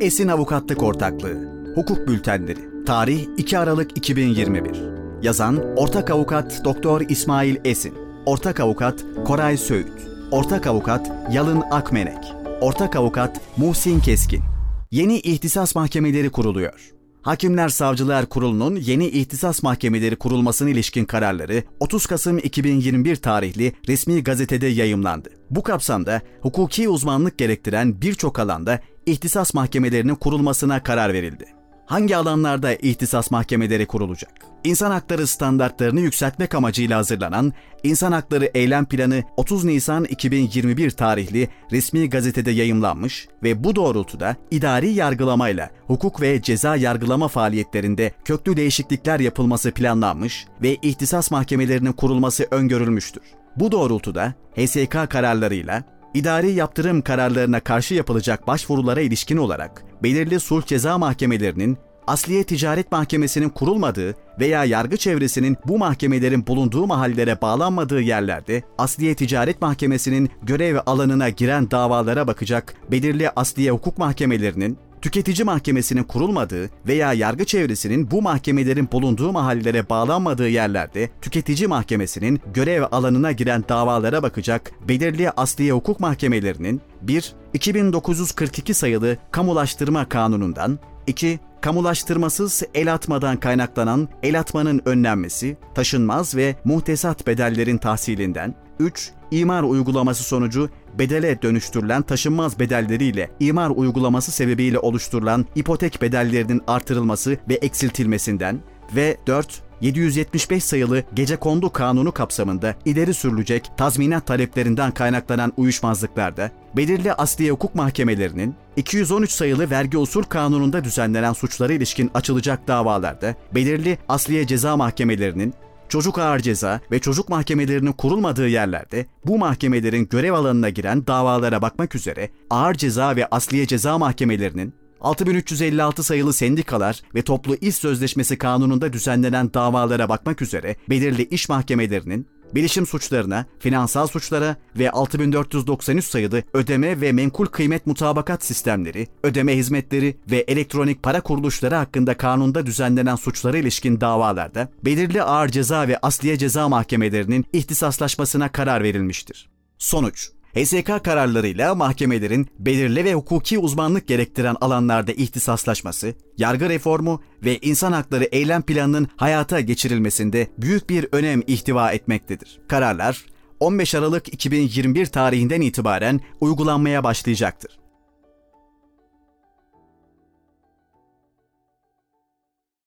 Esin Avukatlık Ortaklığı. Hukuk Bültenleri. Tarih 2 Aralık 2021 Yazan Ortak Avukat Doktor İsmail Esin. Ortak Avukat Koray Söğüt. Ortak Avukat Yalın Akmenek. Ortak Avukat Muhsin Keskin. Yeni ihtisas mahkemeleri kuruluyor. Hakimler Savcılar Kurulu'nun yeni ihtisas mahkemeleri kurulmasına ilişkin kararları 30 Kasım 2021 tarihli resmi gazetede yayımlandı. Bu kapsamda hukuki uzmanlık gerektiren birçok alanda ihtisas mahkemelerinin kurulmasına karar verildi. Hangi alanlarda ihtisas mahkemeleri kurulacak? İnsan hakları standartlarını yükseltmek amacıyla hazırlanan İnsan Hakları Eylem Planı 30 Nisan 2021 tarihli resmi gazetede yayımlanmış ve bu doğrultuda idari yargılamayla hukuk ve ceza yargılama faaliyetlerinde köklü değişiklikler yapılması planlanmış ve ihtisas mahkemelerinin kurulması öngörülmüştür. Bu doğrultuda HSK kararlarıyla İdari yaptırım kararlarına karşı yapılacak başvurulara ilişkin olarak belirli sulh ceza mahkemelerinin Asliye Ticaret Mahkemesi'nin kurulmadığı veya yargı çevresinin bu mahkemelerin bulunduğu mahallelere bağlanmadığı yerlerde Asliye Ticaret Mahkemesi'nin görev alanına giren davalara bakacak belirli Asliye Hukuk Mahkemelerinin Tüketici Mahkemesi'nin kurulmadığı veya yargı çevresinin bu mahkemelerin bulunduğu mahallelere bağlanmadığı yerlerde Tüketici Mahkemesi'nin görev alanına giren davalara bakacak belirli asliye hukuk mahkemelerinin 1. 2942 sayılı Kamulaştırma Kanunu'ndan 2 kamulaştırmasız el atmadan kaynaklanan el atmanın önlenmesi, taşınmaz ve muhtesat bedellerin tahsilinden, 3. imar uygulaması sonucu bedele dönüştürülen taşınmaz bedelleriyle imar uygulaması sebebiyle oluşturulan ipotek bedellerinin artırılması ve eksiltilmesinden ve 4. 775 sayılı Gece Kondu Kanunu kapsamında ileri sürülecek tazminat taleplerinden kaynaklanan uyuşmazlıklarda belirli asliye hukuk mahkemelerinin 213 sayılı Vergi Usul Kanunu'nda düzenlenen suçlara ilişkin açılacak davalarda belirli asliye ceza mahkemelerinin çocuk ağır ceza ve çocuk mahkemelerinin kurulmadığı yerlerde bu mahkemelerin görev alanına giren davalara bakmak üzere ağır ceza ve asliye ceza mahkemelerinin 6356 sayılı sendikalar ve toplu iş sözleşmesi kanununda düzenlenen davalara bakmak üzere belirli iş mahkemelerinin bilişim suçlarına, finansal suçlara ve 6493 sayılı ödeme ve menkul kıymet mutabakat sistemleri, ödeme hizmetleri ve elektronik para kuruluşları hakkında kanunda düzenlenen suçlara ilişkin davalarda belirli ağır ceza ve asliye ceza mahkemelerinin ihtisaslaşmasına karar verilmiştir. Sonuç HSK kararlarıyla mahkemelerin belirli ve hukuki uzmanlık gerektiren alanlarda ihtisaslaşması, yargı reformu ve insan hakları eylem planının hayata geçirilmesinde büyük bir önem ihtiva etmektedir. Kararlar 15 Aralık 2021 tarihinden itibaren uygulanmaya başlayacaktır.